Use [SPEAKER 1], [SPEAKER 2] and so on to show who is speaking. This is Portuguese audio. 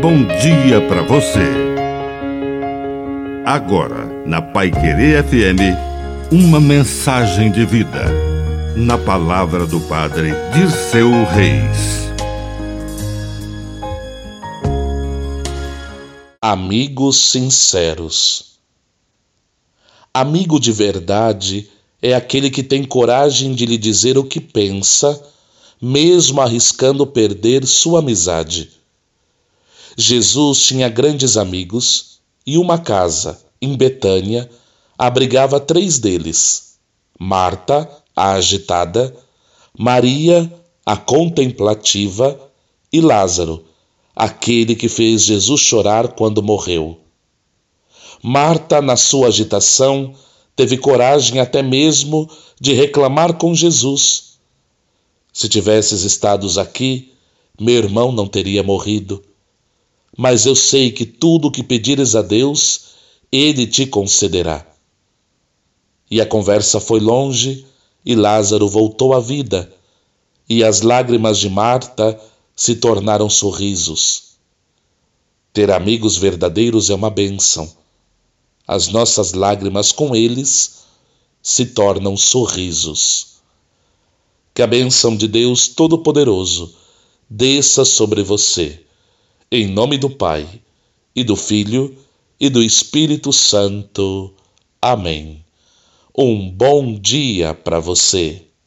[SPEAKER 1] bom dia para você. Agora, na Pai Querer FM, uma mensagem de vida. Na palavra do Padre Dirceu Reis.
[SPEAKER 2] Amigos sinceros. Amigo de verdade é aquele que tem coragem de lhe dizer o que pensa, mesmo arriscando perder sua amizade. Jesus tinha grandes amigos e uma casa, em Betânia, abrigava três deles: Marta, a agitada, Maria, a contemplativa, e Lázaro, aquele que fez Jesus chorar quando morreu. Marta, na sua agitação, teve coragem até mesmo de reclamar com Jesus. Se tivesses estado aqui, meu irmão não teria morrido. Mas eu sei que tudo o que pedires a Deus, Ele te concederá. E a conversa foi longe, e Lázaro voltou à vida, e as lágrimas de Marta se tornaram sorrisos. Ter amigos verdadeiros é uma bênção as nossas lágrimas com eles se tornam sorrisos. Que a bênção de Deus Todo-Poderoso desça sobre você, em nome do Pai, e do Filho, e do Espírito Santo. Amém. Um bom dia para você.